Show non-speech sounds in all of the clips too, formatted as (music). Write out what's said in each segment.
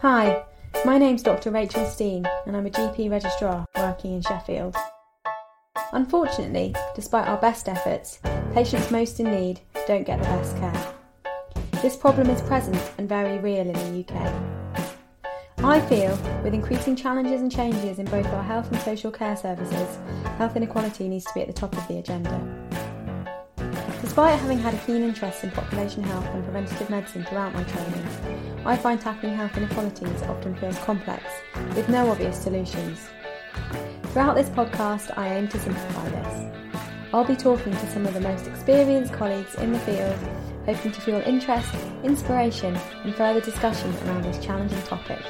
Hi, my name's Dr. Rachel Steen, and I'm a GP registrar working in Sheffield. Unfortunately, despite our best efforts, patients most in need don't get the best care. This problem is present and very real in the UK. I feel, with increasing challenges and changes in both our health and social care services, health inequality needs to be at the top of the agenda. Despite having had a keen interest in population health and preventative medicine throughout my training, I find tackling health inequalities often feels complex, with no obvious solutions. Throughout this podcast, I aim to simplify this. I'll be talking to some of the most experienced colleagues in the field, hoping to fuel interest, inspiration, and further discussion around this challenging topic.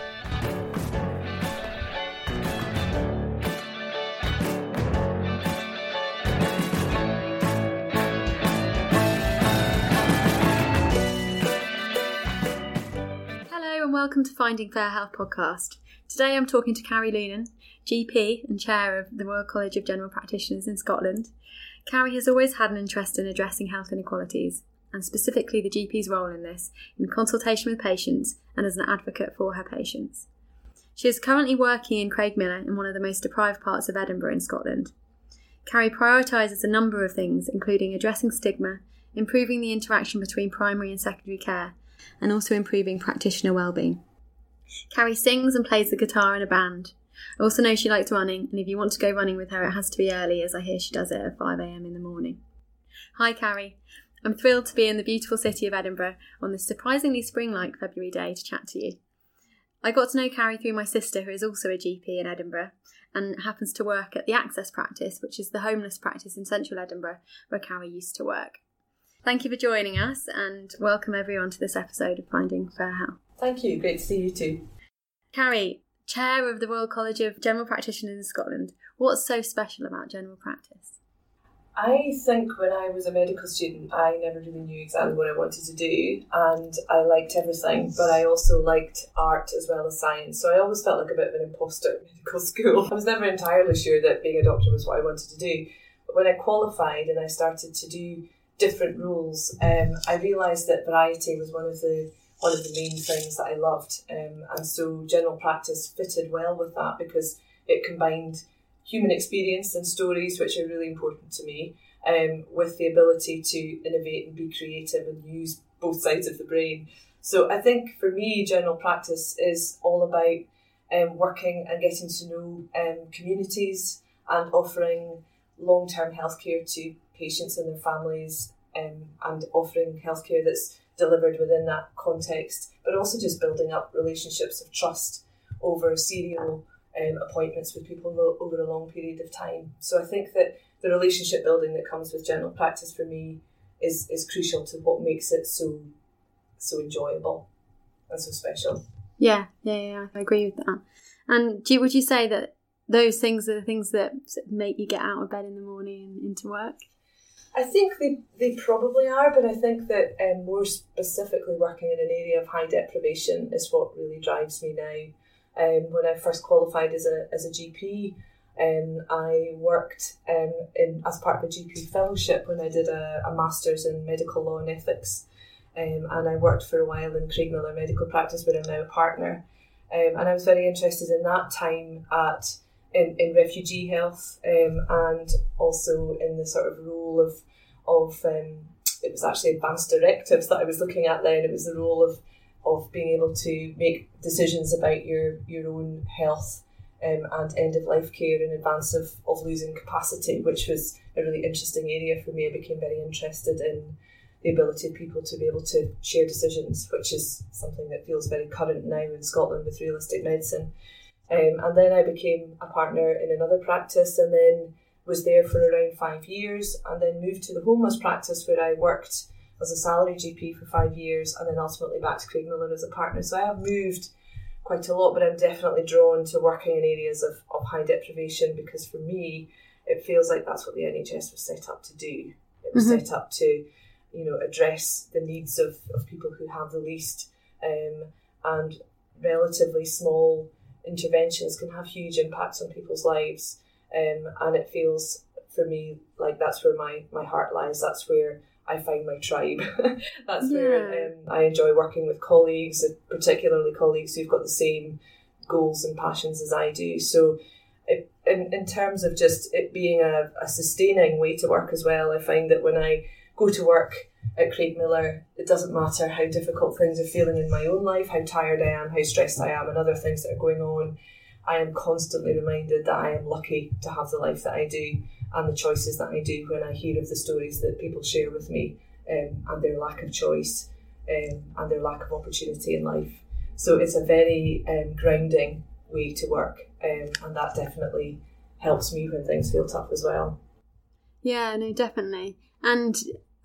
Welcome to Finding Fair Health podcast. Today I'm talking to Carey Lunan, GP and Chair of the Royal College of General Practitioners in Scotland. Carey has always had an interest in addressing health inequalities, and specifically the GP's role in this, in consultation with patients and as an advocate for her patients. She is currently working in Craigmillar in one of the most deprived parts of Edinburgh in Scotland. Carey prioritises a number of things, including addressing stigma, improving the interaction between primary and secondary care, and also improving practitioner well-being. Carey sings and plays the guitar in a band. I also know she likes running, and if you want to go running with her, it has to be early, as I hear she does it at 5am in the morning. Hi, Carey. I'm thrilled to be in the beautiful city of Edinburgh on this surprisingly spring like February day to chat to you. I got to know Carey through my sister, who is also a GP in Edinburgh and happens to work at the Access Practice, which is the homeless practice in central Edinburgh where Carey used to work. Thank you for joining us and welcome everyone to this episode of Finding Fair Health. Thank you, great to see you too. Carey, Chair of the Royal College of General Practitioners in Scotland, what's so special about general practice? I think when I was a medical student, I never really knew exactly what I wanted to do, and I liked everything, but I also liked art as well as science. So I always felt like a bit of an imposter at (laughs) medical school. I was never entirely sure that being a doctor was what I wanted to do. But when I qualified and I started to do different roles, um, I realised that variety was one of the one of the main things that I loved, um, and so general practice fitted well with that because it combined human experience and stories, which are really important to me, um, with the ability to innovate and be creative and use both sides of the brain. So I think for me, general practice is all about um, working and getting to know um, communities and offering long term healthcare to patients and their families um, and offering healthcare that's delivered within that context, but also just building up relationships of trust over serial um, appointments with people over a long period of time. So I think that the relationship building that comes with general practice for me is is crucial to what makes it so so enjoyable and so special. Yeah, yeah, yeah, I agree with that. And do would you say that those things are the things that make you get out of bed in the morning and into work? I think they, they probably are, but I think that um, more specifically working in an area of high deprivation is what really drives me now. Um, when I first qualified as a, as a GP, um, I worked um, in as part of a GP fellowship when I did a, a master's in medical law and ethics. Um, and I worked for a while in Craigmillar Medical Practice, where I'm now a partner. Um, and I was very interested in that time at in, in refugee health um, and also in the sort of role of of um, it was actually advanced directives that I was looking at then. It was the role of of being able to make decisions about your your own health um, and end of life care in advance of, of losing capacity, which was a really interesting area for me. I became very interested in the ability of people to be able to share decisions, which is something that feels very current now in Scotland with realistic medicine. Um, and then I became a partner in another practice and then was there for around five years and then moved to the homeless practice where I worked as a salary GP for five years and then ultimately back to Craigmillar as a partner. So I have moved quite a lot, but I'm definitely drawn to working in areas of, of high deprivation because for me, it feels like that's what the NHS was set up to do. It was mm-hmm. set up to, you know, address the needs of, of people who have the least um, and relatively small interventions can have huge impacts on people's lives. Um, and it feels for me, like that's where my, my heart lies. That's where I find my tribe. (laughs) that's yeah. where um, I enjoy working with colleagues, particularly colleagues who've got the same goals and passions as I do. So, it, in, in terms of just it being a, a sustaining way to work as well, I find that when I go to work at Craigmillar, it doesn't matter how difficult things are feeling in my own life, how tired I am, how stressed I am, and other things that are going on. I am constantly reminded that I am lucky to have the life that I do and the choices that I do when I hear of the stories that people share with me um, and their lack of choice um, and their lack of opportunity in life. So it's a very um, grounding way to work, um, and that definitely helps me when things feel tough as well. Yeah, no, definitely. And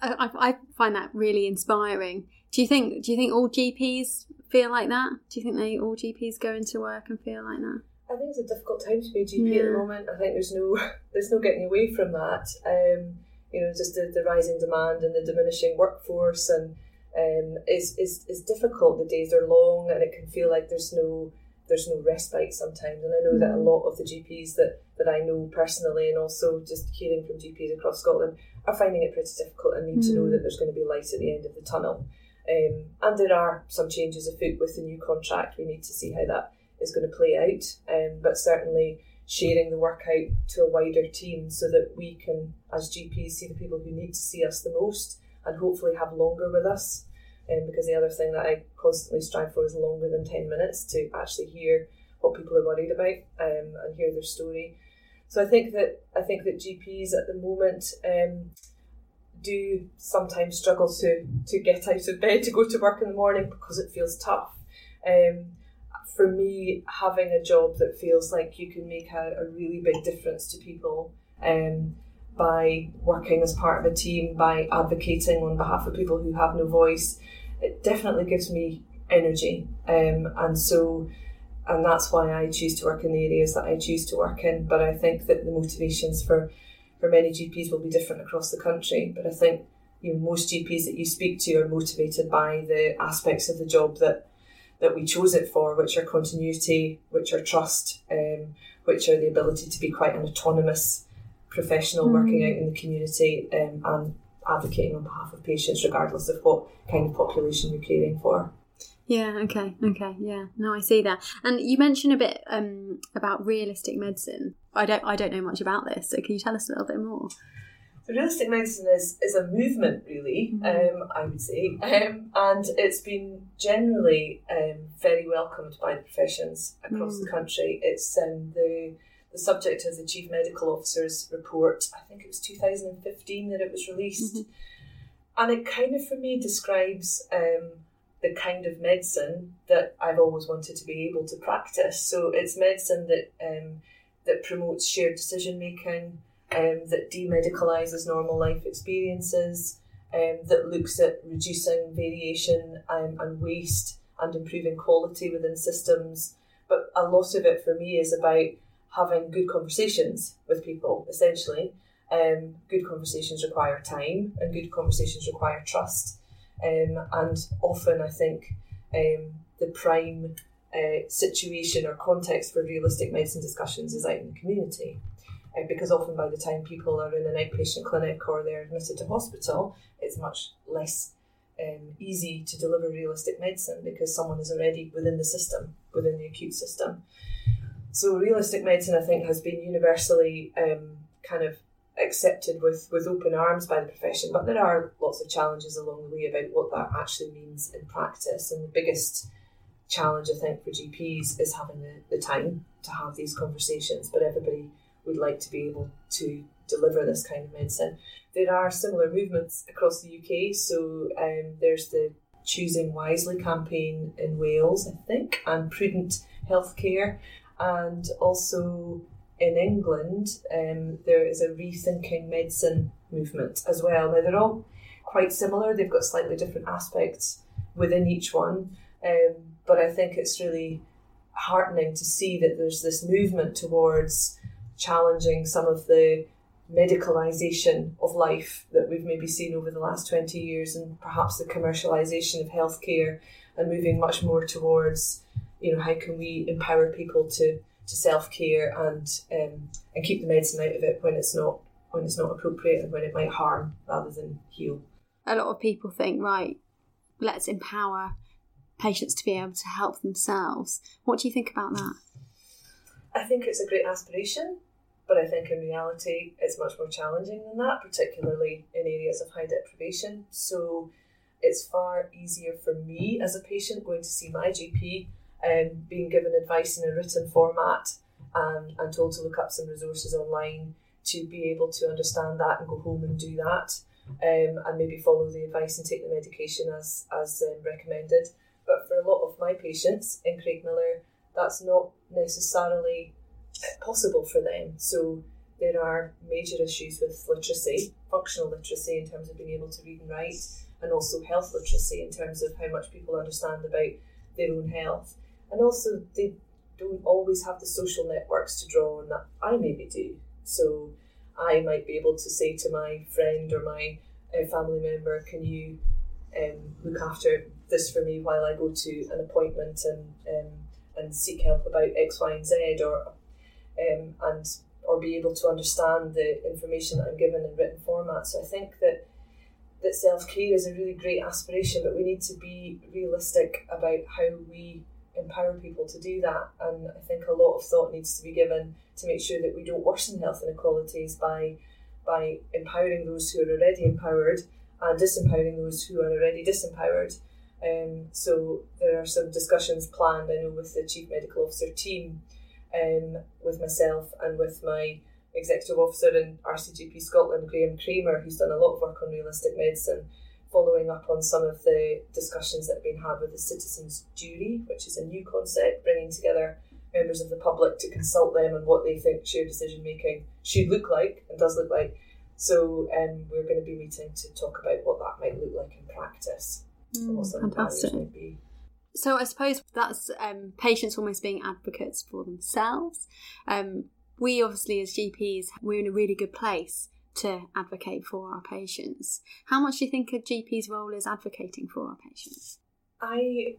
I, I find that really inspiring. Do you think? Do you think all GPs feel like that? Do you think they all GPs go into work and feel like that? I think it's a difficult time to be a GP yeah. at the moment. I think there's no (laughs) there's no getting away from that. Um, you know, just the, the rising demand and the diminishing workforce and um, is, is is difficult. The days are long and it can feel like there's no there's no respite sometimes. And I know mm. that a mm. lot of the GPs that, that I know personally and also just hearing from GPs across Scotland are finding it pretty difficult and need mm. to know mm. that there's going to be light at the end of the tunnel. Um, and there are some changes afoot with the new contract. We need to see how that is going to play out. Um, but certainly sharing the work out to a wider team so that we can, as GPs, see the people who need to see us the most and hopefully have longer with us. Um, because the other thing that I constantly strive for is longer than 10 minutes to actually hear what people are worried about um, and hear their story. So I think that I think that GPs at the moment um, do sometimes struggle to to get out of bed to go to work in the morning because it feels tough. Um, for me, having a job that feels like you can make a, a really big difference to people um, by working as part of a team, by advocating on behalf of people who have no voice, it definitely gives me energy. Um, and so, and that's why I choose to work in the areas that I choose to work in. But I think that the motivations for, for many GPs will be different across the country. But I think you know, most GPs that you speak to are motivated by the aspects of the job that that we chose it for, which are continuity, which are trust, um, which are the ability to be quite an autonomous professional mm. working out in the community um, and advocating on behalf of patients, regardless of what kind of population you're caring for. Yeah. Okay. Okay. Yeah. No, I see that. And you mentioned a bit um, about realistic medicine. I don't. I don't know much about this. So can you tell us a little bit more? So realistic medicine is, is a movement, really, mm-hmm. um, I would say, um, and it's been generally um, very welcomed by the professions across mm. the country. It's um, the the subject of the Chief Medical Officer's report. I think it was 2015 that it was released, mm-hmm. and it kind of, for me, describes um, the kind of medicine that I've always wanted to be able to practice. So it's medicine that um, that promotes shared decision making um, that demedicalizes normal life experiences, um, that looks at reducing variation um, and waste and improving quality within systems. But a lot of it for me is about having good conversations with people, essentially. Um, good conversations require time, and good conversations require trust. Um, and often, I think um, the prime uh, situation or context for realistic medicine discussions is out in the community uh, because often by the time people are in an outpatient clinic or they're admitted to hospital, it's much less um, easy to deliver realistic medicine because someone is already within the system, within the acute system. So realistic medicine, I think, has been universally um, kind of accepted with, with open arms by the profession, but there are lots of challenges along the way about what that actually means in practice. And the biggest challenge, I think, for GPs is having the, the time to have these conversations, but everybody would like to be able to deliver this kind of medicine. There are similar movements across the UK. So um, there's the Choosing Wisely campaign in Wales, I think, and Prudent Healthcare. And also in England, um, there is a Rethinking Medicine movement as well. Now, they're all quite similar, they've got slightly different aspects within each one. Um, but I think it's really heartening to see that there's this movement towards challenging some of the medicalisation of life that we've maybe seen over the last 20 years and perhaps the commercialisation of healthcare and moving much more towards you know how can we empower people to to self-care and um, and keep the medicine out of it when it's not when it's not appropriate and when it might harm rather than heal. A lot of people think, right, let's empower patients to be able to help themselves. What do you think about that? I think it's a great aspiration, but I think in reality it's much more challenging than that, particularly in areas of high deprivation. So it's far easier for me as a patient going to see my GP um, being given advice in a written format and, and told to look up some resources online to be able to understand that and go home and do that um, and maybe follow the advice and take the medication as, as um, recommended. But for a lot of my patients in Craigmillar, that's not necessarily possible for them. So there are major issues with literacy, functional literacy in terms of being able to read and write, and also health literacy in terms of how much people understand about their own health. And also, they don't always have the social networks to draw on that I maybe do. So I might be able to say to my friend or my uh, family member, "Can you um, look after this for me while I go to an appointment and um, and seek help about X, Y, and Z, or um, and or be able to understand the information that I'm given in written format." So I think that that self care is a really great aspiration, but we need to be realistic about how we empower people to do that. And I think a lot of thought needs to be given to make sure that we don't worsen health inequalities by by empowering those who are already empowered and disempowering those who are already disempowered. Um, so there are some discussions planned, I know, with the Chief Medical Officer team, um, with myself and with my Executive Officer in RCGP Scotland, Graham Kramer, who's done a lot of work on realistic medicine, following up on some of the discussions that have been had with the Citizens Jury, which is a new concept, bringing together members of the public to consult them on what they think shared decision making should look like and does look like. So um, we're going to be meeting to talk about what that might look like in practice. Mm, fantastic. So I suppose that's um, patients almost being advocates for themselves. Um, we obviously as GPs, we're in a really good place to advocate for our patients. How much do you think a GP's role is advocating for our patients? I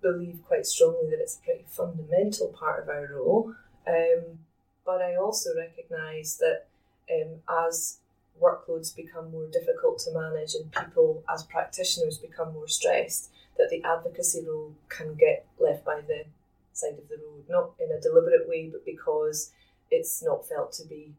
believe quite strongly that it's a pretty fundamental part of our role, um, but I also recognise that um, as workloads become more difficult to manage and people as practitioners become more stressed, that the advocacy role can get left by the side of the road, not in a deliberate way, but because it's not felt to be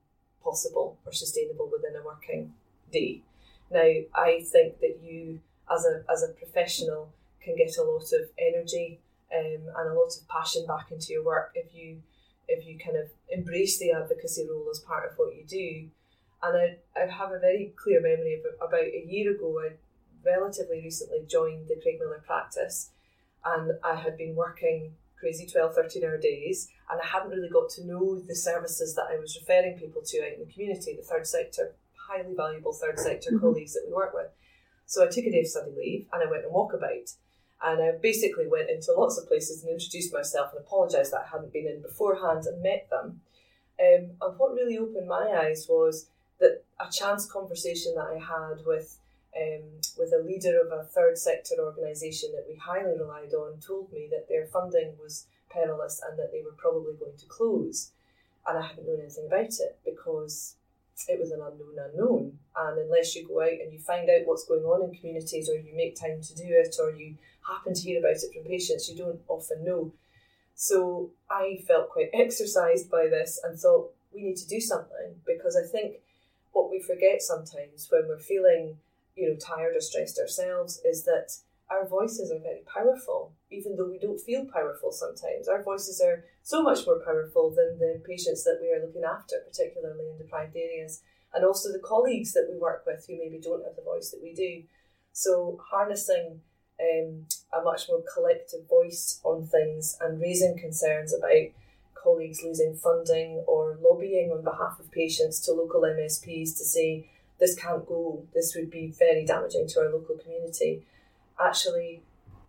possible or sustainable within a working day. Now, I think that you, as a as a professional, can get a lot of energy um, and a lot of passion back into your work if you if you kind of embrace the advocacy role as part of what you do. And I, I have a very clear memory of about a year ago, I relatively recently joined the Craigmillar practice and I had been working crazy 12, 13 hour days, and I hadn't really got to know the services that I was referring people to out in the community, the third sector, highly valuable third sector mm-hmm. colleagues that we work with. So I took a day of study leave and I went and walkabout. And I basically went into lots of places and introduced myself and apologised that I hadn't been in beforehand and met them. Um, and what really opened my eyes was that a chance conversation that I had with um, with a leader of a third sector organisation that we highly relied on told me that their funding was perilous and that they were probably going to close. And I hadn't known anything about it because it was an unknown unknown. And unless you go out and you find out what's going on in communities or you make time to do it or you happen to hear about it from patients, you don't often know. So I felt quite (laughs) exercised by this and thought we need to do something because I think what we forget sometimes when we're feeling you know, tired or stressed ourselves is that our voices are very powerful, even though we don't feel powerful sometimes. Our voices are so much more powerful than the patients that we are looking after, particularly in deprived areas, and also the colleagues that we work with who maybe don't have the voice that we do. So, harnessing um, a much more collective voice on things and raising concerns about colleagues losing funding or lobbying on behalf of patients to local MSPs to say, this can't go, this would be very damaging to our local community, actually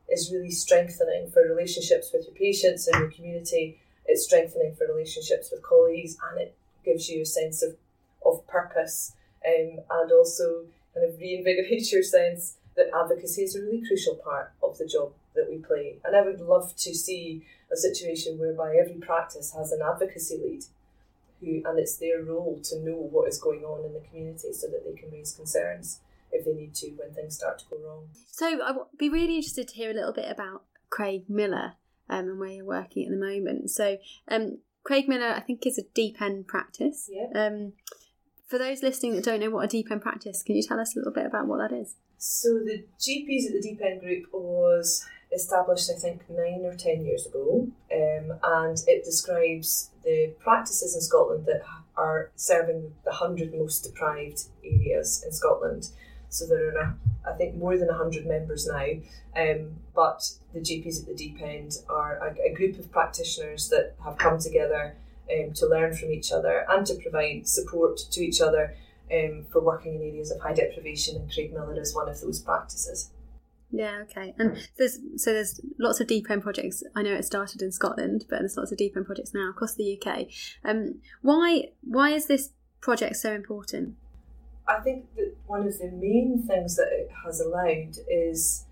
is really strengthening for relationships with your patients and your community. It's strengthening for relationships with colleagues and it gives you a sense of, of purpose um, and also kind of reinvigorates (laughs) your sense that advocacy is a really crucial part of the job that we play. And I would love to see a situation whereby every practice has an advocacy lead who, and it's their role to know what is going on in the community so that they can raise concerns if they need to when things start to go wrong. So I'd be really interested to hear a little bit about Craigmillar um, and where you're working at the moment. So um, Craigmillar, I think, is a deep end practice. Yeah. Um, for those listening that don't know what a deep end practice, can you tell us a little bit about what that is? So the GPs at the Deep End Group was established, I think, nine or ten years ago, um, and it describes the practices in Scotland that are serving the hundred most deprived areas in Scotland. So there are, I think, more than hundred members now, um, but the GPs at the Deep End are a, a group of practitioners that have come together um, to learn from each other and to provide support to each other um, for working in areas of high deprivation, and Craigmillar is one of those practices. Yeah, okay. And there's so there's lots of deep end projects. I know it started in Scotland, but there's lots of deep end projects now across the UK. Um, why why is this project so important? I think that one of the main things that it has allowed is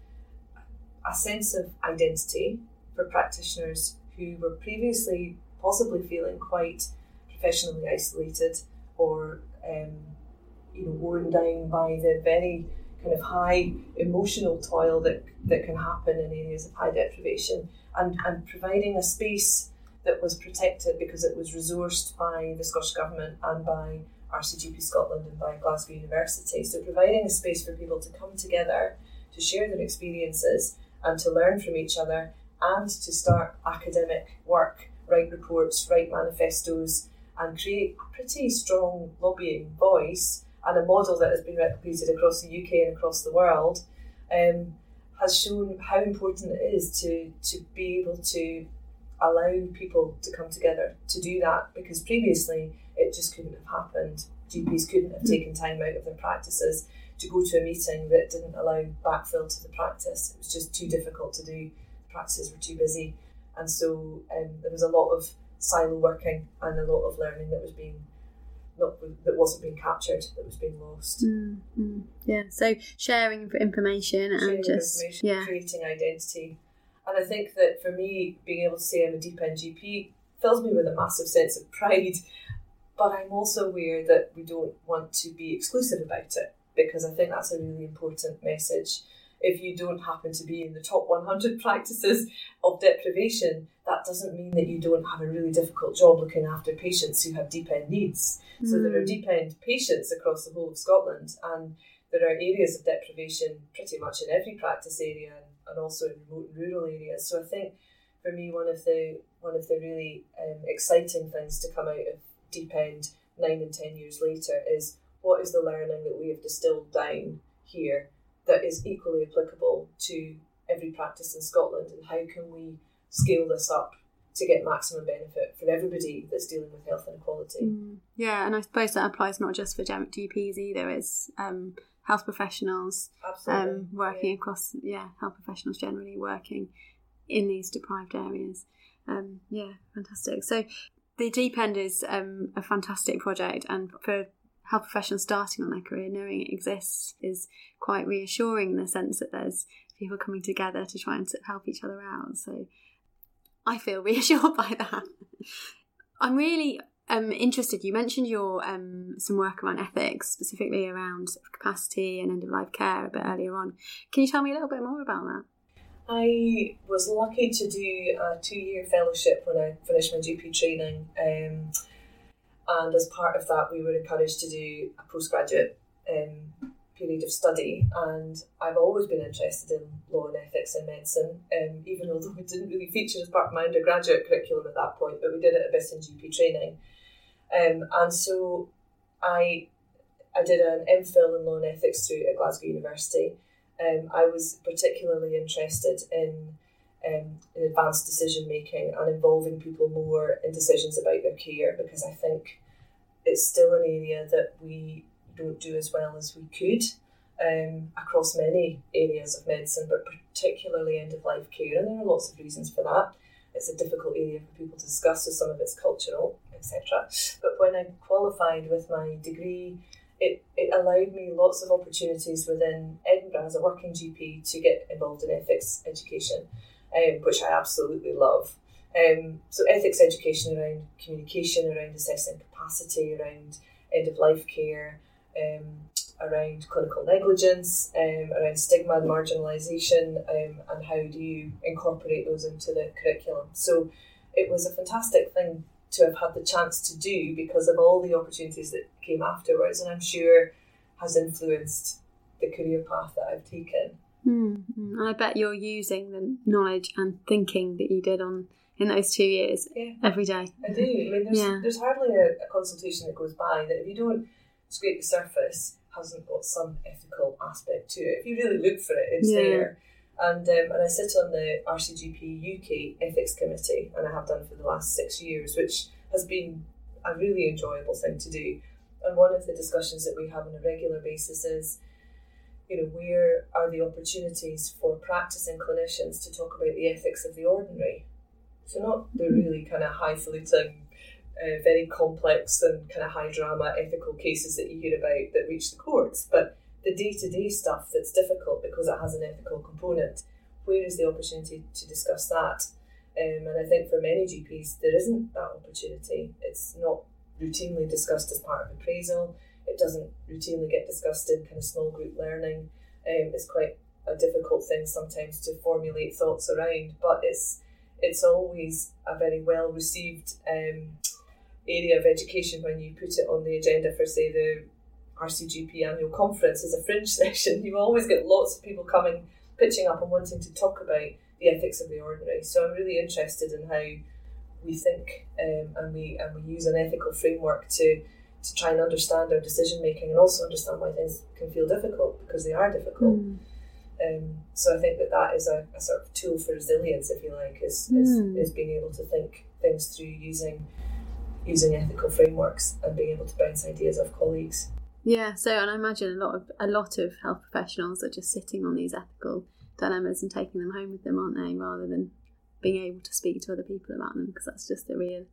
a sense of identity for practitioners who were previously possibly feeling quite professionally isolated or um, you know worn down by the very kind of high emotional toil that that can happen in areas of high deprivation and, and providing a space that was protected because it was resourced by the Scottish Government and by RCGP Scotland and by Glasgow University. So providing a space for people to come together to share their experiences and to learn from each other and to start academic work, write reports, write manifestos and create a pretty strong lobbying voice and a model that has been replicated across the UK and across the world, um, has shown how important it is to, to be able to allow people to come together to do that because previously it just couldn't have happened. GPs couldn't have hmm. taken time out of their practices to go to a meeting that didn't allow backfill to the practice. It was just too difficult to do. The practices were too busy. And so um, there was a lot of silo working and a lot of learning that was being not that wasn't being captured, that was being lost. Mm, mm, yeah, so sharing information sharing and just information, yeah, creating identity. And I think that for me, being able to say I'm a deep end GP fills me with a massive sense of pride. But I'm also aware that we don't want to be exclusive about it because I think that's a really important message. If you don't happen to be in the top 100 practices of deprivation, that doesn't mean that you don't have a really difficult job looking after patients who have deep end needs. So there are hmm. deep end patients across the whole of Scotland, and there are areas of deprivation pretty much in every practice area and, and also in remote and rural areas. So I think for me, one of the one of the really um, exciting things to come out of deep end nine and ten years later is what is the learning that we have distilled down here that is equally applicable to every practice in Scotland, and how can we scale this up to get maximum benefit for everybody that's dealing with health inequality. Mm, yeah, and I suppose that applies not just for GPs either. It's um, health professionals um, working yeah. across, yeah, health professionals generally working in these deprived areas. Um, yeah, fantastic. So the Deep End is um, a fantastic project, and for health professionals starting on their career, knowing it exists is quite reassuring in the sense that there's people coming together to try and help each other out. So I feel (laughs) reassured by that. I'm really um, interested. You mentioned your um, some work around ethics, specifically around capacity and end of life care a bit earlier on. Can you tell me a little bit more about that? I was lucky to do a two year fellowship when I finished my GP training. Um, and as part of that, we were encouraged to do a postgraduate um, period of study, and I've always been interested in law and ethics in medicine, um, even although it didn't really feature as part of my undergraduate curriculum at that point, but we did it a bit in GP training. Um, and so I I did an MPhil in law and ethics through at Glasgow University. Um, I was particularly interested in, um, in advanced decision making and involving people more in decisions about their care because I think it's still an area that we don't do as well as we could um, across many areas of medicine, but particularly end of life care. And there are lots of reasons for that. It's a difficult area for people to discuss, so some of it's cultural, etc. But when I qualified with my degree, it, it allowed me lots of opportunities within Edinburgh as a working GP to get involved in ethics education, um, which I absolutely love. Um, so ethics education around communication, around assessing capacity, around end of life care, um, around clinical negligence, um, around stigma and marginalisation, um, and how do you incorporate those into the curriculum. So it was a fantastic thing to have had the chance to do because of all the opportunities that came afterwards, and I'm sure has influenced the career path that I've taken. Mm-hmm. I bet you're using the knowledge and thinking that you did on in those two years yeah. every day. I do. I mean, there's, Yeah. there's hardly a, a consultation that goes by that if you don't scrape the surface hasn't got some ethical aspect to it. If you really look for it, it's Yeah. there. And um, and I sit on the RCGP UK Ethics Committee, and I have done for the last six years, which has been a really enjoyable thing to do. And one of the discussions that we have on a regular basis is, you know, where are the opportunities for practicing clinicians to talk about the ethics of the ordinary? So not the really kind of highfalutin, uh, very complex and kind of high drama ethical cases that you hear about that reach the courts, but the day to day stuff that's difficult because it has an ethical component. Where is the opportunity to discuss that? Um, and I think for many GPs, there isn't that opportunity. It's not routinely discussed as part of appraisal. It doesn't routinely get discussed in kind of small group learning. Um, it's quite a difficult thing sometimes to formulate thoughts around, but it's it's always a very well received um, area of education when you put it on the agenda for, say, the RCGP annual conference as a fringe (laughs) session. You always get lots of people coming, pitching up and wanting to talk about the ethics of the ordinary. So I'm really interested in how we think um, and we and we use an ethical framework to to try and understand our decision making and also understand why things can feel difficult because they are difficult. Mm. Um, so I think that that is a, a sort of tool for resilience, if you like, is, Mm. is, is being able to think things through using using ethical frameworks and being able to bounce ideas off colleagues. Yeah, so and I imagine a lot of a lot of health professionals are just sitting on these ethical dilemmas and taking them home with them, aren't they? Rather than being able to speak to other people about them, because that's just a real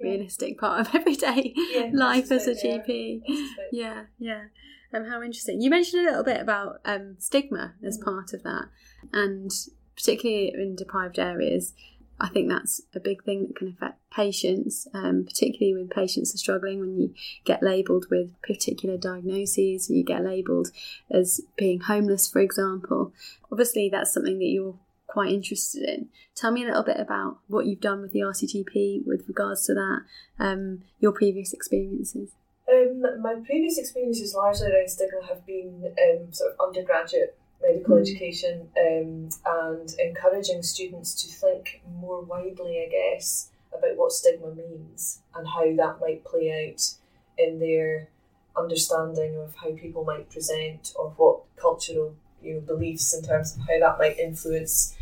Yeah. realistic part of (laughs) everyday Yeah, life as a suspect they are. GP. Yeah, yeah. Um, how interesting. You mentioned a little bit about um, stigma as Mm. part of that, and particularly in deprived areas, I think that's a big thing that can affect patients, um, particularly when patients are struggling when you get labelled with particular diagnoses, you get labelled as being homeless, for example. Obviously, that's something that you're quite interested in. Tell me a little bit about what you've done with the RCGP with regards to that, um, your previous experiences. Um, my previous experiences largely around stigma have been um, sort of undergraduate medical Mm. education um, and encouraging students to think more widely, I guess, about what stigma means and how that might play out in their understanding of how people might present or what cultural you know, beliefs in terms of how that might influence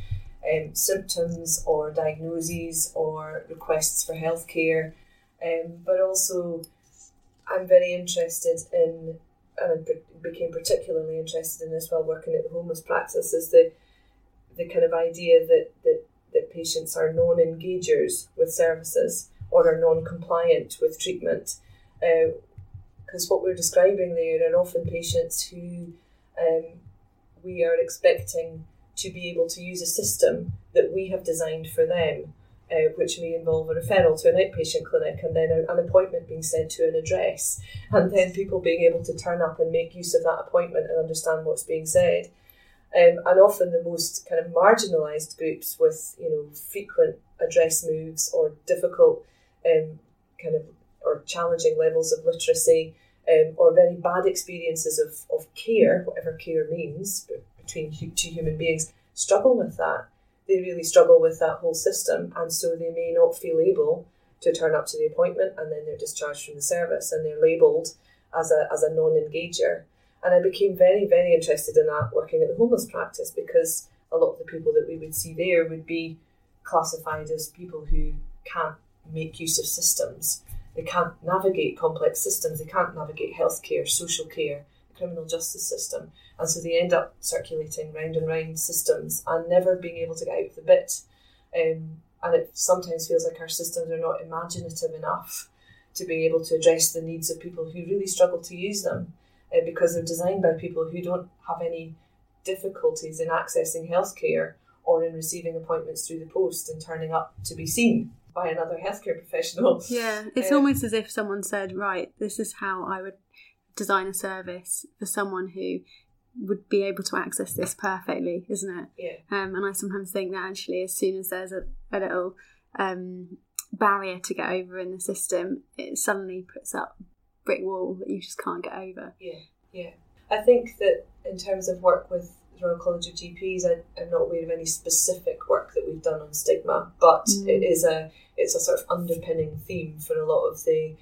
um, symptoms or diagnoses or requests for healthcare. Um, but also, I'm very interested in, and I became particularly interested in this while working at the homeless practice, is the the kind of idea that that, that patients are non-engagers with services or are non-compliant with treatment. Because what we're describing there are often patients who um, we are expecting to be able to use a system that we have designed for them uh, which may involve a referral to an outpatient clinic and then an appointment being sent to an address, and then people being able to turn up and make use of that appointment and understand what's being said. Um, and often the most kind of marginalised groups with you know frequent address moves or difficult um, kind of or challenging levels of literacy um, or very bad experiences of, of care, whatever care means between two human beings, struggle with that they really struggle with that whole system, and so they may not feel able to turn up to the appointment, and then they're discharged from the service, and they're labelled as a as a non-engager. And I became very very interested in that working at the homeless practice because a lot of the people that we would see there would be classified as people who can't make use of systems. They can't navigate complex systems. They can't navigate healthcare, social care, the criminal justice system. And so they end up circulating round and round systems and never being able to get out of the bit. Um, and it sometimes feels like our systems are not imaginative enough to be able to address the needs of people who really struggle to use them uh, because they're designed by people who don't have any difficulties in accessing healthcare or in receiving appointments through the post and turning up to be seen by another healthcare professional. (laughs) Yeah, it's um, almost as if someone said, right, this is how I would design a service for someone who would be able to access this perfectly, isn't it? Yeah. Um, and I sometimes think that actually, as soon as there's a, a little um, barrier to get over in the system, it suddenly puts up brick wall that you just can't get over. Yeah, yeah. I think that in terms of work with the Royal College of GPs, I, am not aware of any specific work that we've done on stigma, but mm. it is a it's a sort of underpinning theme for a lot of the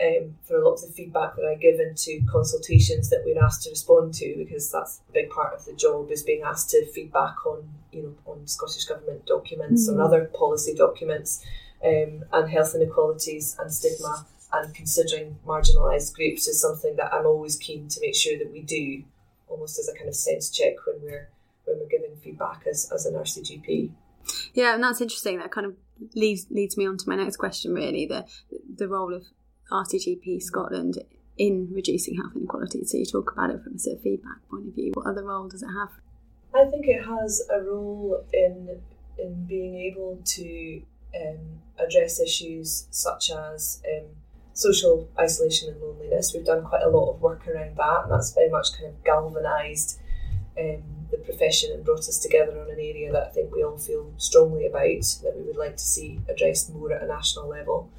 um, for a lot of the feedback that I give into consultations that we're asked to respond to, because that's a big part of the job is being asked to feedback on you know on Scottish government documents mm. or other policy documents, um, and health inequalities and stigma and considering marginalised groups is something that I'm always keen to make sure that we do, almost as a kind of sense check when we're when we're giving feedback as, as an RCGP. Yeah, and that's interesting. That kind of leads leads me on to my next question. Really, the the role of RCGP Scotland in reducing health inequalities. So you talk about it from a sort of feedback point of view. What other role does it have? I think it has a role in in being able to um, address issues such as um, social isolation and loneliness. We've done quite a lot of work around that, and that's very much kind of galvanised um, the profession and brought us together on an area that I think we all feel strongly about that we would like to see addressed more at a national level.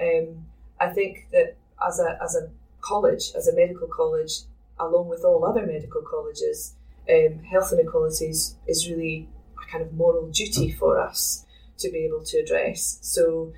Um, I think that as a as a college, as a medical college, along with all other medical colleges, um, health inequalities is really a kind of moral duty for us to be able to address. So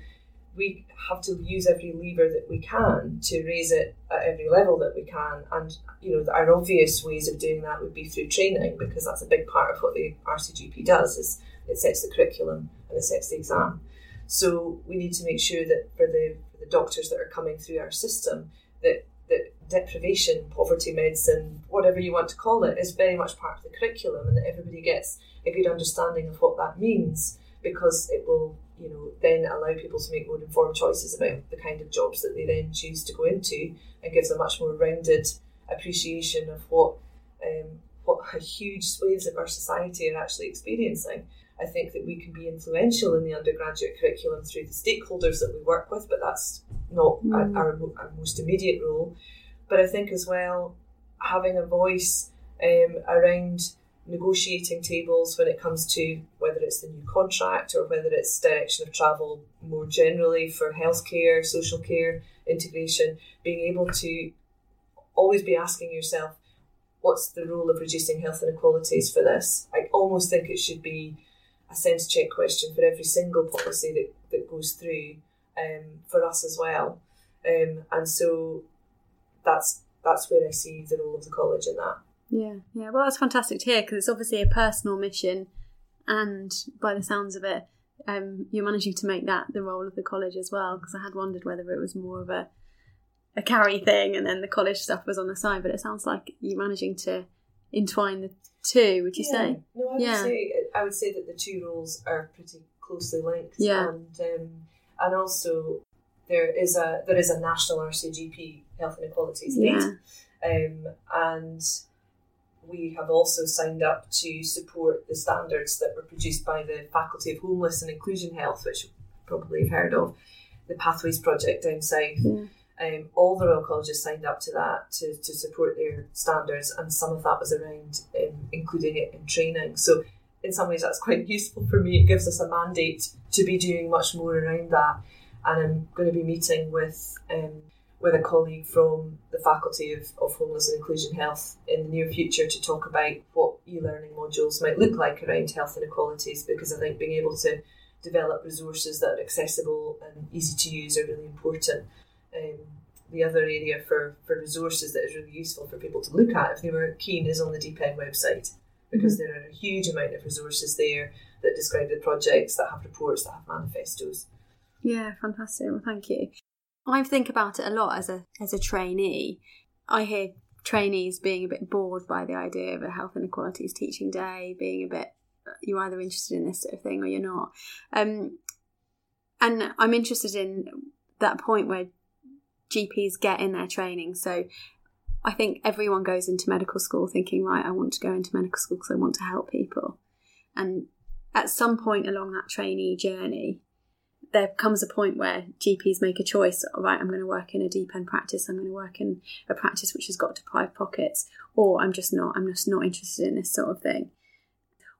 we have to use every lever that we can to raise it at every level that we can. And you know, our obvious ways of doing that would be through training because that's a big part of what the RCGP does. Is it sets the curriculum and it sets the exam. So we need to make sure that for the the doctors that are coming through our system that that deprivation, poverty medicine, whatever you want to call it, is very much part of the curriculum and that everybody gets a good understanding of what that means because it will then allow people to make more informed choices about the kind of jobs that they then choose to go into, and gives a much more rounded appreciation of what um, what huge swathes of our society are actually experiencing. I think that we can be influential in the undergraduate curriculum through the stakeholders that we work with, but that's not mm. our, our, most immediate role. But I think as well, having a voice um, around negotiating tables when it comes to whether it's the new contract or whether it's direction of travel more generally for healthcare, social care, integration, being able to always be asking yourself, what's the role of reducing health inequalities for this? I almost think it should be a sense check question for every single policy that, that goes through um, for us as well. Um, and so that's that's where I see the role of the college in that. Yeah, yeah. Well, that's fantastic to hear because it's obviously a personal mission, and by the sounds of it, um, you're managing to make that the role of the college as well. Because I had wondered whether it was more of a a Carey thing, and then the college stuff was on the side. But it sounds like you're managing to entwine the two. Would you yeah. say? No, I would yeah. say I would say that the two roles are pretty closely linked. Yeah, and um, and also there is a there is a national RCGP health inequalities lead, yeah. um, and we have also signed up to support the standards that were produced by the Faculty of Homeless and Inclusion Health, which you probably have heard of, the Pathways Project down south. Yeah. Um, all the Royal Colleges signed up to that to, to support their standards, and some of that was around um, including it in training. So, in some ways, that's quite (laughs) useful for me. It gives us a mandate to be doing much more around that. And I'm going to be meeting with um, with a colleague from the Faculty of, of Homeless and Inclusion Health in the near future to talk about what e learning modules might look like around health inequalities because I think being able to develop resources that are accessible and easy to use are really important. Um, the other area for, for resources that is really useful for people to look at if they were keen is on the Deep End website because mm-hmm. there are a huge amount of resources there that describe the projects, that have reports, that have manifestos. Yeah, fantastic. Well, thank you. I think about it a lot as a as a trainee. I hear trainees being a bit bored by the idea of a health inequalities teaching day, being a bit you're either interested in this sort of thing or you're not. Um, and I'm interested in that point where GPs get in their training. So I think everyone goes into medical school thinking, right, I want to go into medical school because I want to help people. And at some point along that trainee journey, there comes a point where GPs make a choice. Right, I'm going to work in a deep end practice. I'm going to work in a practice which has got deprived pockets, or I'm just not. I'm just not interested in this sort of thing.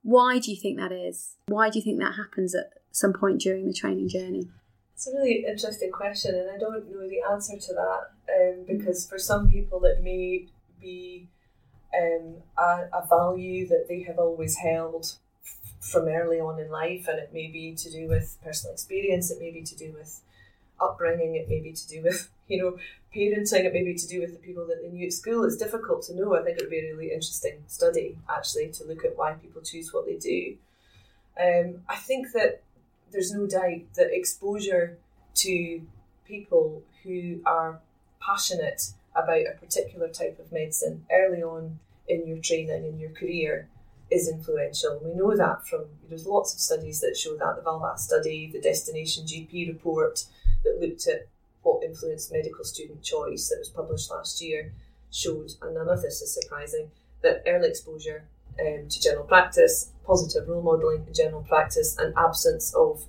Why do you think that is? Why do you think that happens at some point during the training journey? It's a really interesting question, and I don't know the answer to that um, because for some people it may be um, a, a value that they have always held from early on in life, and it may be to do with personal experience, it may be to do with upbringing, it may be to do with (laughs) you know parenting, it may be to do with the people that they knew at school. It's difficult to know. I think it would be a really interesting study actually to look at why people choose what they do. Um, I think that there's no doubt that exposure to people who are passionate about a particular type of medicine early on in your training in your career is influential. We know that from there's lots of studies that show that the Valvas study, the Destination GP report that looked at what influenced medical student choice that was published last year showed, and none of this is surprising, that early exposure um, to general practice, positive role modelling in general practice, and absence of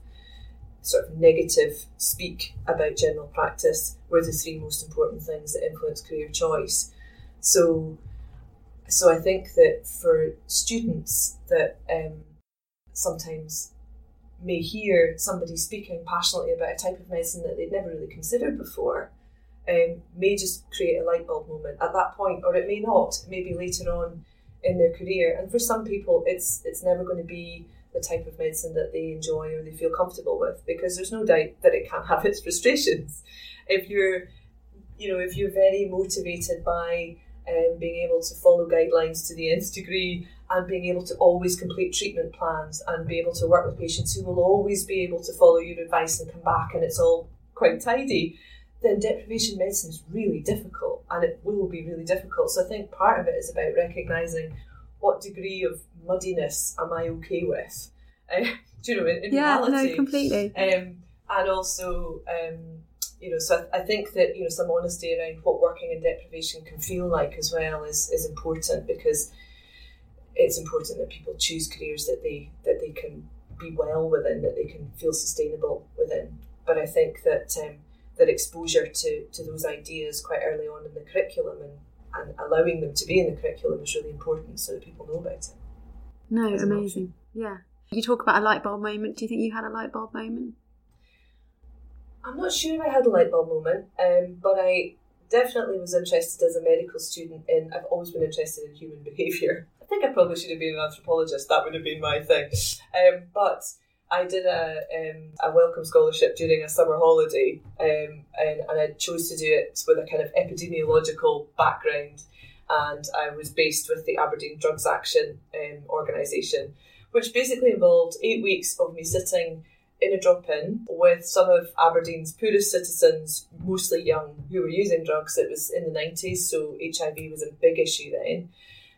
sort of negative speak about general practice were the three most important things that influence career choice. So, so I think that for students that um, sometimes may hear somebody speaking passionately about a type of medicine that they'd never really considered before, um, may just create a light bulb moment at that point, or it may not. Maybe later on in their career. And for some people, it's it's never going to be the type of medicine that they enjoy or they feel comfortable with because there's no doubt that it can have its frustrations. If you're, you know, if you're very motivated by um, being able to follow guidelines to the nth degree and being able to always complete treatment plans and be able to work with patients who will always be able to follow your advice and come back and it's all quite tidy, then deprivation medicine is really difficult and it will be really difficult. So I think part of it is about recognising what degree of muddiness am I okay with? Uh, (laughs) do you know, in, in yeah, reality? no, completely. Um, and also, um, you know, so I, I, think that you know some honesty around what working in deprivation can feel like as well is is important because it's important that people choose careers that they that they can be well within, that they can feel sustainable within. But I think that um, that exposure to to those ideas quite early on in the curriculum and and allowing them to be in the curriculum is really important so that people know about it. No, amazing. Yeah. You talk about a light bulb moment. Do you think you had a light bulb moment? I'm not sure if I had a light bulb moment, um, but I definitely was interested as a medical student in. I've always been interested in human (laughs) behaviour. I think I probably should have been an anthropologist. That would have been my thing. Um, but I did a um, a Wellcome scholarship during a summer holiday, um, and, and I chose to do it with a kind of epidemiological background. And I was based with the Aberdeen Drugs Action um, organisation, which basically involved eight weeks of me sitting in a drop in with some of Aberdeen's poorest citizens, mostly young, who were using drugs. It was in the 90s, so HIV was a big issue then.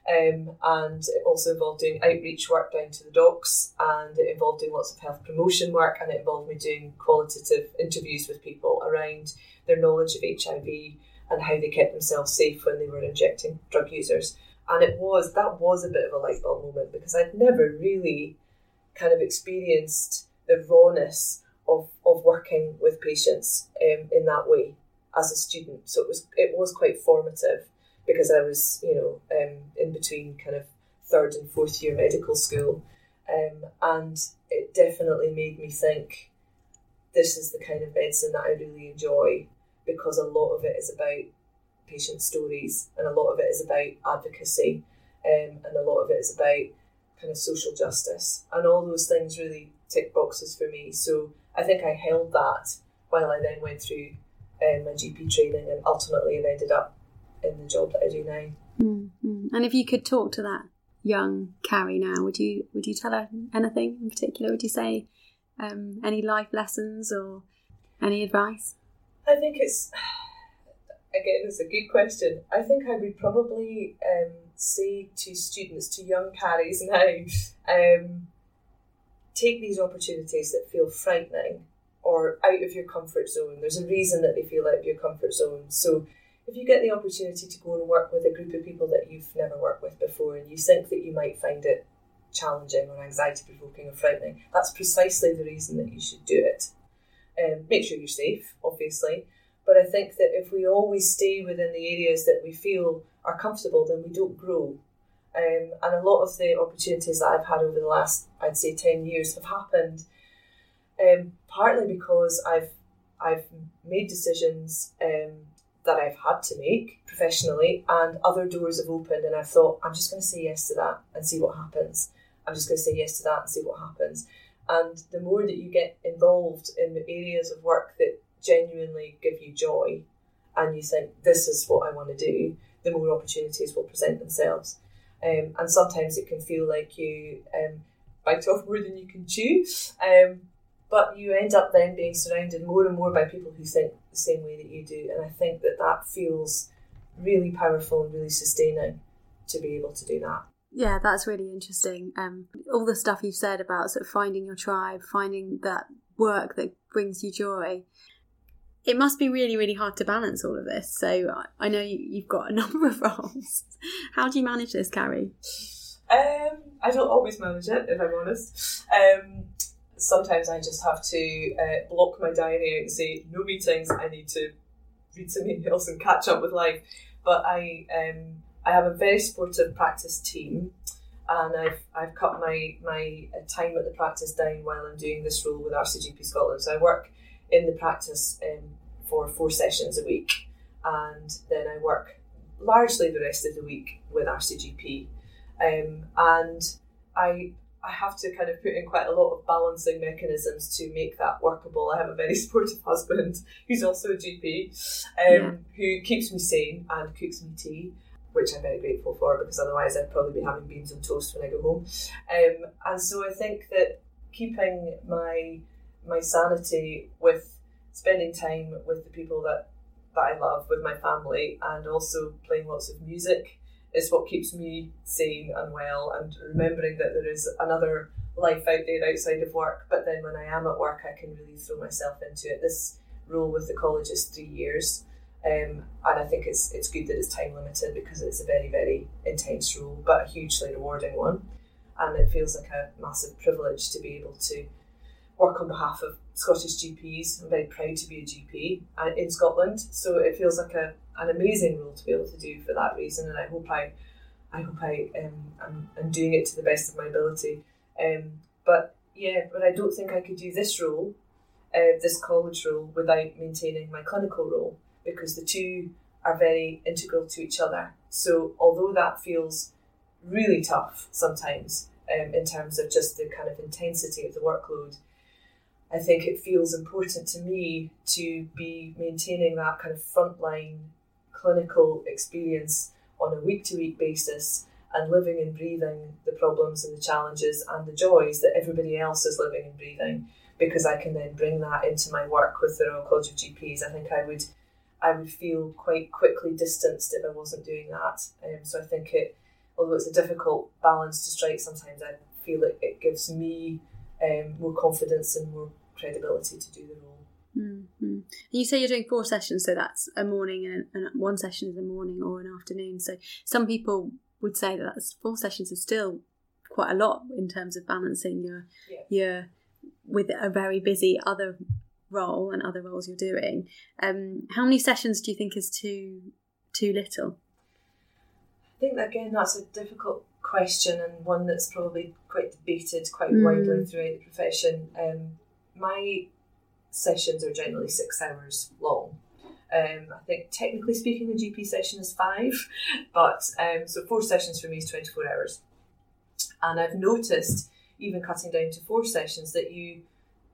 Um, and it also involved doing outreach work down to the docks, and it involved doing lots of health promotion work, and it involved me doing qualitative interviews with people around their knowledge of HIV and how they kept themselves safe when they were injecting drug users. And it was that was a bit of a light bulb moment because I'd never really kind of experienced the rawness of, of working with patients um, in that way as a student. So it was it was quite formative because I was, you know, um, in between kind of third and fourth year medical school. Um, and it definitely made me think this is the kind of medicine that I really enjoy because a lot of it is about patient stories and a lot of it is about advocacy um, and a lot of it is about kind of social justice and all those things really tick boxes for me. So I think I held that while I then went through um, my GP training and ultimately have ended up in the job that I do now. Mm-hmm. And if you could talk to that young Carey now, would you would you tell her anything in particular? Would you say um, any life lessons or any advice? I think it's again it's a good question. I think I would probably um, say to students, to young Careys (laughs) now, um, take these opportunities that feel frightening or out of your comfort zone. There's a reason that they feel out of your comfort zone. So if you get the opportunity to go and work with a group of people that you've never worked with before and you think that you might find it challenging or anxiety provoking or frightening, that's precisely the reason that you should do it. Um, make sure you're safe, obviously, but I think that if we always stay within the areas that we feel are comfortable, then we don't grow. Um, and a lot of the opportunities that I've had over the last, I'd say, 10 years have happened um, partly because I've, I've made decisions um, that I've had to make professionally, and other doors have opened, and I've thought, I'm just going to say yes to that and see what happens. I'm just going to say yes to that and see what happens. And the more that you get involved in the areas of work that genuinely give you joy, and you think, this is what I want to do, the more opportunities will present themselves. Um, and sometimes it can feel like you um, bite off more than you can chew. Um, but you end up then being surrounded more and more by people who think the same way that you do. And I think that that feels really powerful and really sustaining to be able to do that. Yeah, that's really interesting. Um, all the stuff you've said about sort of finding your tribe, finding that work that brings you joy. It must be really, really hard to balance all of this. So I know you've got a (laughs) number of roles. How do you manage this, Carey? Um, I don't always manage it, if I'm honest. Um, sometimes I just have to uh, block my diary out and say, no meetings, I need to read some emails and catch up with life. But I, um, I have a very supportive practice team and I've, I've cut my, my uh, time at the practice down while I'm doing this role with RCGP Scotland. So I work in the practice um, for four sessions a week and then I work largely the rest of the week with RCGP. Um, and I I have to kind of put in quite a lot of balancing mechanisms to make that workable. I have a very (laughs) supportive husband who's also a GP, um, yeah. who keeps me sane and cooks me tea, which I'm very grateful for because otherwise I'd probably be having beans on toast when I go home. Um, and so I think that keeping my my sanity with spending time with the people that that I love, with my family, and also playing lots of music is what keeps me sane and well and remembering that there is another life out there outside of work. But then when I am at work, I can really throw myself into it. This role with the college is three years. Um, and I think it's it's good that it's time limited because it's a very very intense role, but a hugely rewarding one, and it feels like a massive privilege to be able to work on behalf of Scottish GPs. I'm very proud to be a GP uh, in Scotland, so it feels like a an amazing role to be able to do for that reason, and I hope I, I hope I um, am, am doing it to the best of my ability. Um, but yeah, but I don't think I could do this role, uh, this college role, without maintaining my clinical role because the two are very integral to each other. So although that feels really tough sometimes um, in terms of just the kind of intensity of the workload, I think it feels important to me to be maintaining that kind of frontline clinical experience on a week to week basis and living and breathing the problems and the challenges and the joys that everybody else is living and breathing because I can then bring that into my work with the Royal College of GPs. I think I would I would feel quite quickly distanced if I wasn't doing that. Um, so I think it, although it's a difficult balance to strike, sometimes I feel it, it gives me um, more confidence and more credibility to do the role. Mm-hmm. You say you're doing four sessions, so that's a morning and, and, one session is a morning or an afternoon. So some people would say that that's four sessions is still quite a lot in terms of balancing your yeah. your with a very busy other role and other roles you're doing. Um, how many sessions do you think is too too little? I think again that's a difficult question and one that's probably quite debated quite mm. widely throughout the profession. Um, my sessions are generally six hours long. Um, I think technically speaking, a GP session is five, but um, so four sessions for me is 24 hours. And I've noticed, even cutting down to four sessions, that you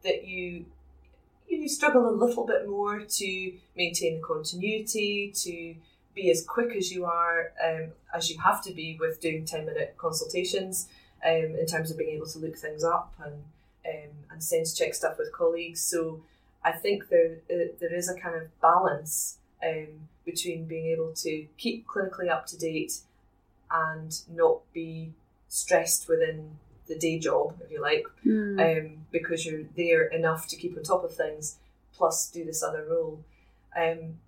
that you you struggle a little bit more to maintain the continuity, to be as quick as you are, um, as you have to be with doing 10 minute consultations um, in terms of being able to look things up and um, and sense check stuff with colleagues. So I think there uh, there is a kind of balance um, between being able to keep clinically up to date and not be stressed within the day job, if you like, mm. um, because you're there enough to keep on top of things, plus do this other role. Um,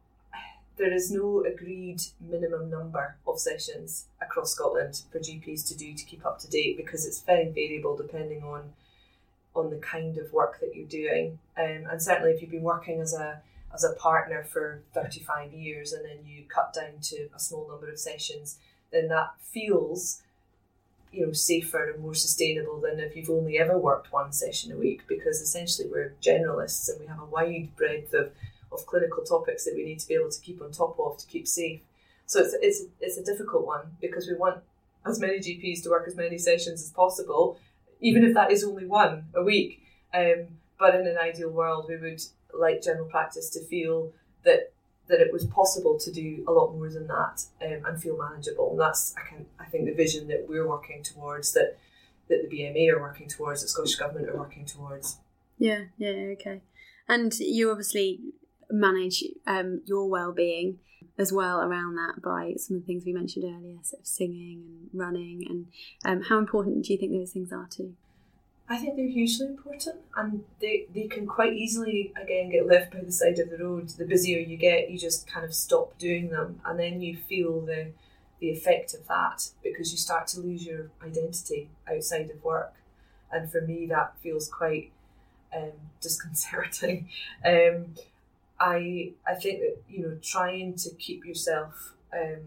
there is no agreed minimum number of sessions across Scotland for GPs to do to keep up to date because it's very variable depending on on the kind of work that you're doing. Um, and certainly, if you've been working as a as a partner for 35 years and then you cut down to a small number of sessions, then that feels you know safer and more sustainable than if you've only ever worked one session a week because essentially we're generalists and we have a wide breadth of, of clinical topics that we need to be able to keep on top of to keep safe so it's, it's, it's a difficult one because we want as many GPs to work as many sessions as possible even if that is only one a week um, but in an ideal world we would like general practice to feel that that it was possible to do a lot more than that um, and feel manageable. And that's I can I think the vision that we're working towards that that the BMA are working towards, that Scottish Government are working towards. Yeah, yeah, okay. And you obviously manage um, your well-being as well around that by some of the things we mentioned earlier, sort of singing and running. And um, how important do you think those things are too? I think they're hugely important and they, they can quite easily, again, get left by the side of the road. The busier you get, you just kind of stop doing them and then you feel the, the effect of that because you start to lose your identity outside of work. And for me, that feels quite um, (laughs) disconcerting. Um, I, I think that, you know, trying to keep yourself um,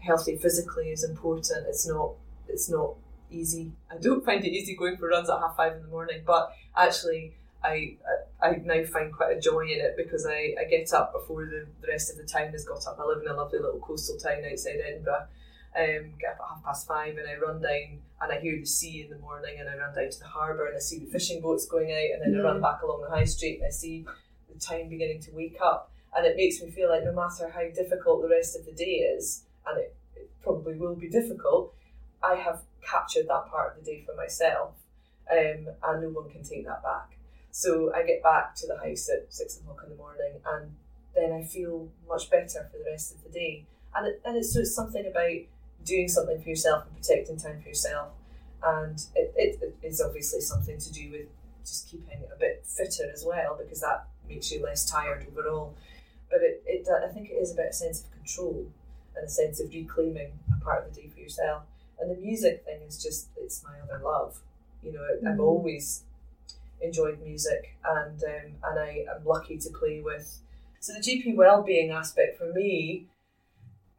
healthy physically is important. It's not, it's not easy. I don't find it easy going for runs at half five in the morning, but actually, I I now find quite a joy in it because I, I get up before the, the rest of the town has got up. I live in a lovely little coastal town outside Edinburgh. Um, get up at half past five and I run down and I hear the sea in the morning and I run down to the harbour and I see the fishing boats going out and then I run back along the high street and I see the town beginning to wake up and it makes me feel like no matter how difficult the rest of the day is and it, it probably will be difficult I have captured that part of the day for myself, um, and no one can take that back. So I get back to the house at six o'clock in the morning, and then I feel much better for the rest of the day. And it, and it's, so it's something about doing something for yourself and protecting time for yourself, and it, it, it is obviously something to do with just keeping a bit fitter as well because that makes you less tired overall. But it, it I think it is about a sense of control and a sense of reclaiming a part of the day for yourself. And the music thing is just, it's my other love. You know, mm. I've always enjoyed music and um, and I am lucky to play with. So the GP well-being aspect for me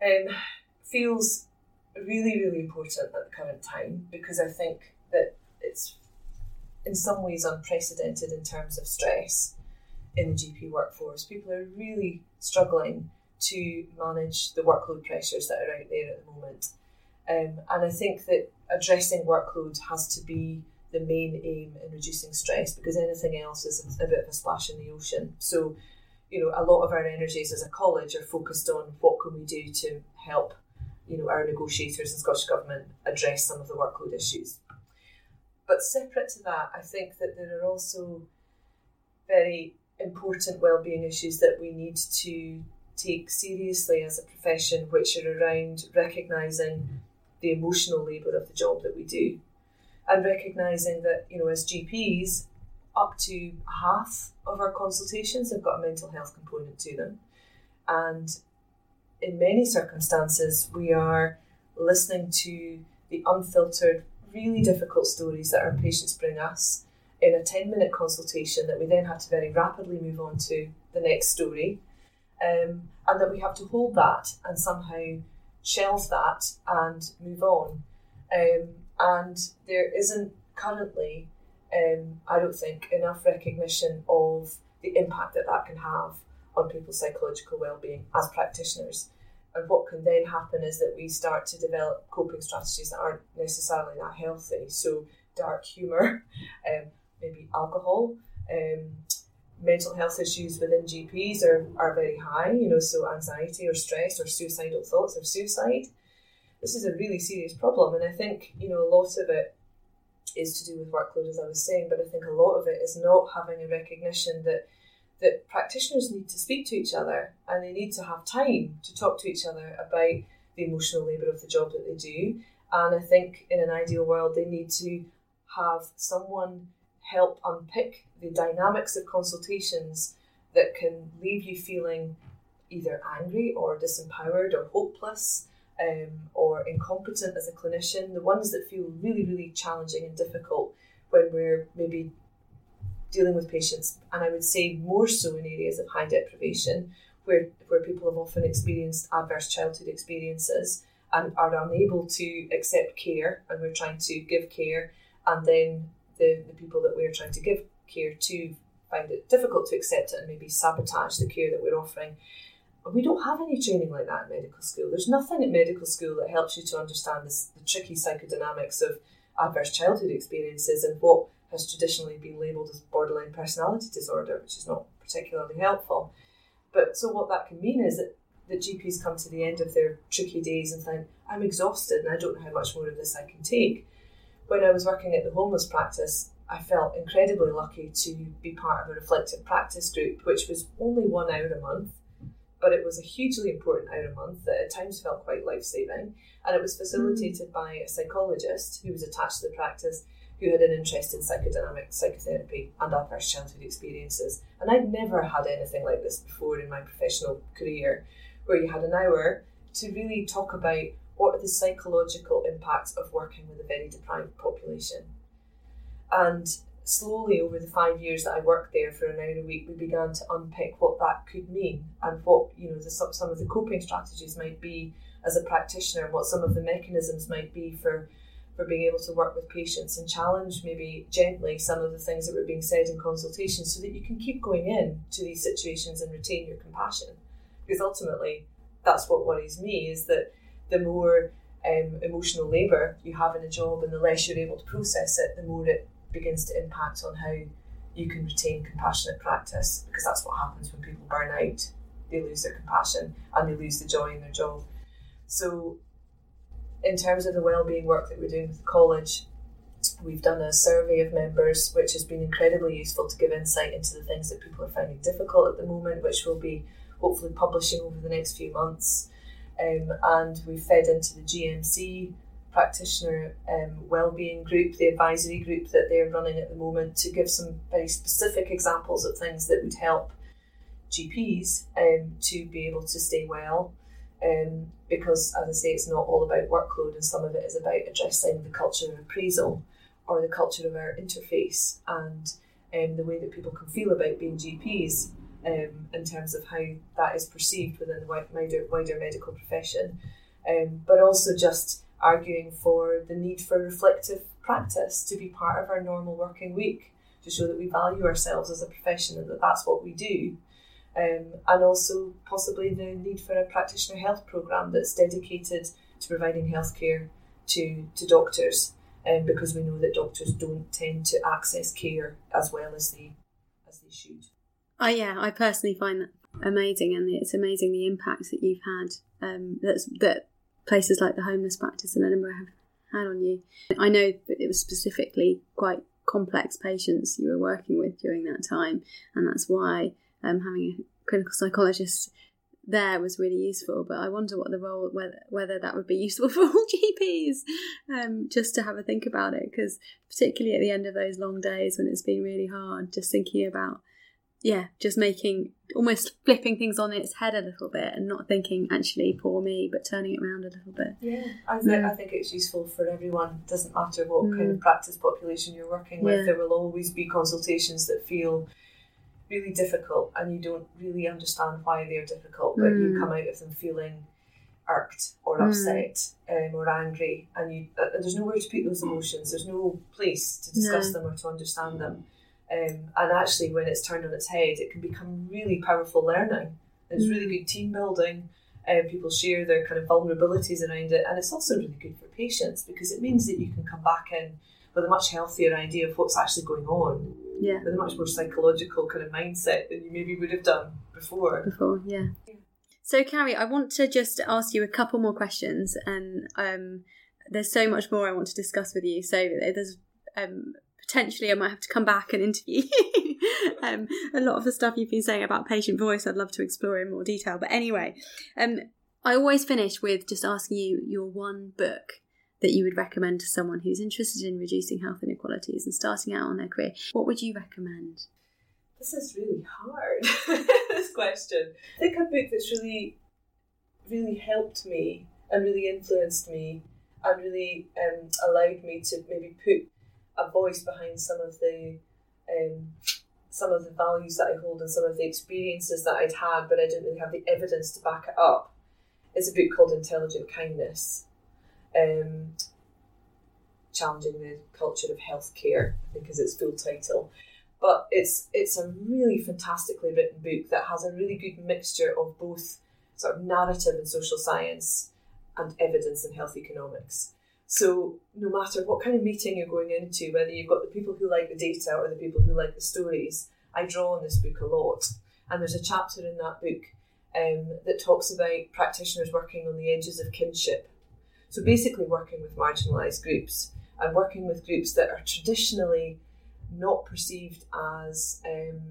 um, feels really, really important at the current time because I think that it's in some ways unprecedented in terms of stress in the GP workforce. People are really struggling to manage the workload pressures that are out there at the moment. Um, and I think that addressing workload has to be the main aim in reducing stress because anything else is a, a bit of a splash in the ocean. So, you know, a lot of our energies as a college are focused on what can we do to help, you know, our negotiators and Scottish Government address some of the workload issues. But separate to that, I think that there are also very important well-being issues that we need to take seriously as a profession, which are around recognising the emotional labour of the job that we do. And recognising that, you know, as GPs, up to half of our consultations have got a mental health component to them. And in many circumstances, we are listening to the unfiltered, really difficult stories that our patients bring us in a 10 minute consultation that we then have to very rapidly move on to the next story. Um, and that we have to hold that and somehow shelve that and move on. Um, and there isn't currently, um, I don't think, enough recognition of the impact that that can have on people's psychological well-being as practitioners. And what can then happen is that we start to develop coping strategies that aren't necessarily that healthy. So dark humour, (laughs) um, alcohol, um, mental health issues within GPs are, are very high, you know, so anxiety or stress or suicidal thoughts or suicide. This is a really serious problem, and I think, you know, a lot of it is to do with workload, as I was saying, but I think a lot of it is not having a recognition that that practitioners need to speak to each other and they need to have time to talk to each other about the emotional labour of the job that they do. And I think in an ideal world, they need to have someone help unpick the dynamics of consultations that can leave you feeling either angry or disempowered or hopeless um, or incompetent as a clinician, the ones that feel really, really challenging and difficult when we're maybe dealing with patients, and I would say more so in areas of high deprivation, where, where people have often experienced adverse childhood experiences and are unable to accept care, and we're trying to give care, and then the, the people that we're trying to give care to find it difficult to accept it and maybe sabotage the care that we're offering. We don't have any training like that in medical school. There's nothing at medical school that helps you to understand this, the tricky psychodynamics of adverse childhood experiences and what has traditionally been labelled as borderline personality disorder, which is not particularly helpful. But so what that can mean is that, that GPs come to the end of their tricky days and think, I'm exhausted and I don't know how much more of this I can take. When I was working at the homeless practice, I felt incredibly lucky to be part of a reflective practice group, which was only one hour a month, but it was a hugely important hour a month that at times felt quite life saving. And it was facilitated mm. by a psychologist who was attached to the practice who had an interest in psychodynamic psychotherapy and adverse childhood experiences. And I'd never had anything like this before in my professional career, where you had an hour to really talk about what are the psychological impacts of working with a very deprived population. And slowly over the five years that I worked there for an hour a week, we began to unpick what that could mean and what you know the, some of the coping strategies might be as a practitioner, and what some of the mechanisms might be for for being able to work with patients and challenge maybe gently some of the things that were being said in consultation so that you can keep going in to these situations and retain your compassion. Because ultimately, that's what worries me is that the more um, emotional labour you have in a job and the less you're able to process it, the more it begins to impact on how you can retain compassionate practice because that's what happens when people burn out. They lose their compassion and they lose the joy in their job. So in terms of the wellbeing work that we're doing with the college, we've done a survey of members, which has been incredibly useful to give insight into the things that people are finding difficult at the moment, which we'll be hopefully publishing over the next few months. Um, and we fed into the GMC practitioner um, wellbeing group, the advisory group that they're running at the moment, to give some very specific examples of things that would help GPs um, to be able to stay well. Um, because, as I say, it's not all about workload, and some of it is about addressing the culture of appraisal or the culture of our interface. And um, the way that people can feel about being GPs um, in terms of how that is perceived within the wider, wider medical profession, um, but also just arguing for the need for reflective practice to be part of our normal working week to show that we value ourselves as a profession and that that's what we do um, and also possibly the need for a practitioner health programme that's dedicated to providing healthcare to, to doctors, um, because we know that doctors don't tend to access care as well as they as they should. Oh yeah, I personally find that amazing, and it's amazing the impacts that you've had. Um, that's that places like the homeless practice in Edinburgh have had on you. I know it was specifically quite complex patients you were working with during that time, and that's why um, having a clinical psychologist there was really useful. But I wonder what the role whether whether that would be useful (laughs) for all GPs, um, just to have a think about it. Because particularly at the end of those long days when it's been really hard, just thinking about yeah, just making almost flipping things on its head a little bit and not thinking actually poor me, but turning it around a little bit. Yeah, I think yeah. I think it's useful for everyone. It doesn't matter what mm. kind of practice population you're working with. Yeah. There will always be consultations that feel really difficult and you don't really understand why they're difficult, but mm. you come out of them feeling irked or mm. upset mm. um, or angry, and you uh, there's nowhere to put those emotions. There's no place to discuss no. them or to understand them. Um, and actually, when it's turned on its head, it can become really powerful learning. It's mm. really good team building. Um, people share their kind of vulnerabilities around it, and it's also really good for patients because it means that you can come back in with a much healthier idea of what's actually going on yeah. with a much more psychological kind of mindset than you maybe would have done before. Before, yeah. So, Carey, I want to just ask you a couple more questions, and um, there's so much more I want to discuss with you. So, there's um, potentially I might have to come back and interview (laughs) um, a lot of the stuff you've been saying about patient voice. I'd love to explore in more detail. But anyway, um, I always finish with just asking you your one book that you would recommend to someone who's interested in reducing health inequalities and starting out on their career? What would you recommend? this is really hard. (laughs) this question. I think a book that's really, really helped me and really influenced me and really um, allowed me to maybe put a voice behind some of the um, some of the values that I hold and some of the experiences that I'd had, but I didn't really have the evidence to back it up. It's a book called Intelligent Kindness, um, challenging the culture of healthcare. Is its full title. But it's it's a really fantastically written book that has a really good mixture of both sort of narrative and social science and evidence in health economics. So no matter what kind of meeting you're going into, whether you've got the people who like the data or the people who like the stories, I draw on this book a lot. And there's a chapter in that book um, that talks about practitioners working on the edges of kinship. So basically working with marginalised groups and working with groups that are traditionally not perceived as um,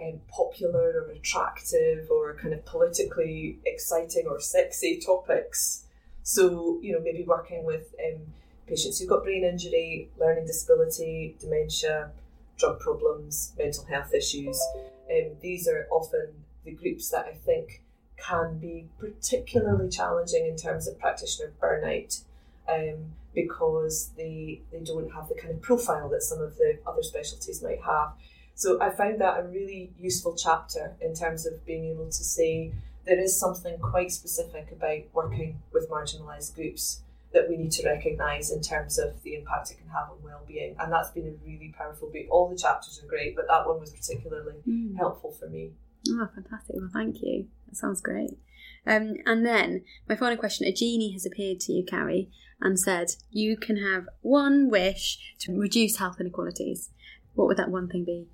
um, popular or attractive or kind of politically exciting or sexy topics. So, you know, maybe working with um, patients who've got brain injury, learning disability, dementia, drug problems, mental health issues. Um, these are often the groups that I think can be particularly challenging in terms of practitioner burnout. Um, because they they don't have the kind of profile that some of the other specialties might have. So I found that a really useful chapter in terms of being able to say there is something quite specific about working with marginalised groups that we need to recognise in terms of the impact it can have on well-being. And that's been a really powerful book. All the chapters are great, but that one was particularly mm. helpful for me. Oh, fantastic. Well, thank you. That sounds great. Um, and then my final question: A genie has appeared to you, Carey, and said you can have one wish to reduce health inequalities. What would that one thing be?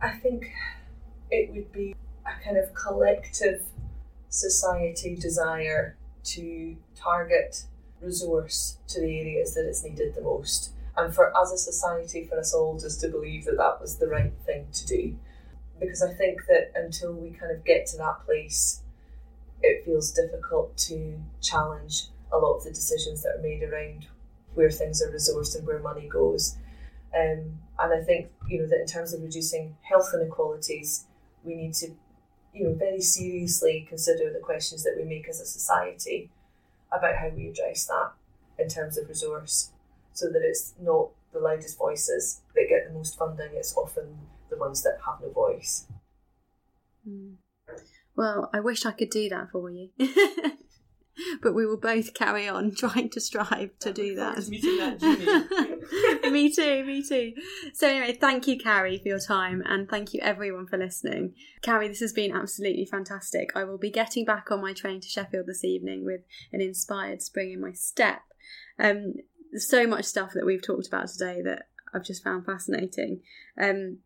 I think it would be a kind of collective society desire to target resource to the areas that it's needed the most. And for as a society, for us all just to believe that that was the right thing to do. Because I think that until we kind of get to that place, it feels difficult to challenge a lot of the decisions that are made around where things are resourced and where money goes. Um, and I think you know that in terms of reducing health inequalities, we need to you know very seriously consider the questions that we make as a society about how we address that in terms of resource, so that it's not the loudest voices that get the most funding. It's often the ones that have no voice. Mm. Well, I wish I could do that for you. (laughs) (laughs) but we will both carry on (laughs) trying to strive to do that. that (laughs) me too, me too. So anyway, thank you, Carey, for your time, and thank you everyone for listening. Carey, this has been absolutely fantastic. I will be getting back on my train to Sheffield this evening with an inspired spring in my step. Um, so much stuff that we've talked about today that I've just found fascinating. Um,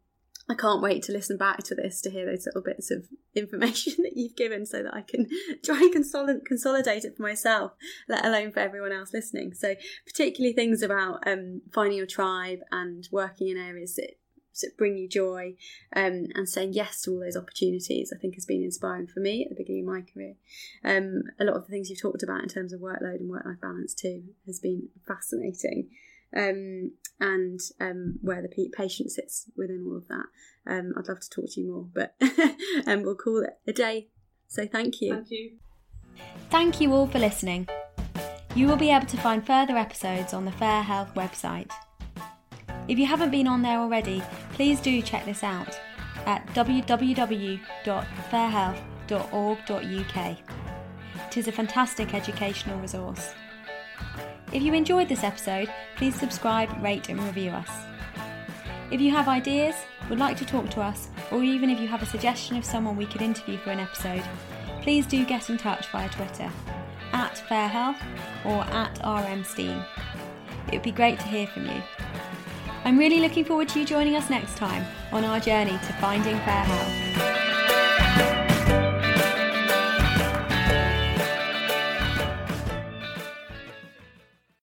I can't wait to listen back to this to hear those little bits of (laughs) information that you've given so that I can (laughs) try and consolidate, it for myself, let alone for everyone else listening. So, particularly things about um, finding your tribe and working in areas that, that bring you joy um, and saying yes to all those opportunities, I think has been inspiring for me at the beginning of my career. Um, a lot of the things you've talked about in terms of workload and work life balance too has been fascinating um, and um, where the patient sits within all of that. Um, I'd love to talk to you more, but (laughs) um, we'll call it a day. So thank you. Thank you. Thank you all for listening. You will be able to find further episodes on the Fair Health website. If you haven't been on there already, please do check this out at www.fairhealth.org.uk. It is a fantastic educational resource. If you enjoyed this episode, please subscribe, rate, and review us. If you have ideas, would like to talk to us, or even if you have a suggestion of someone we could interview for an episode, please do get in touch via Twitter at Fairhealth or at RMSteen. It would be great to hear from you. I'm really looking forward to you joining us next time on our journey to finding fair health.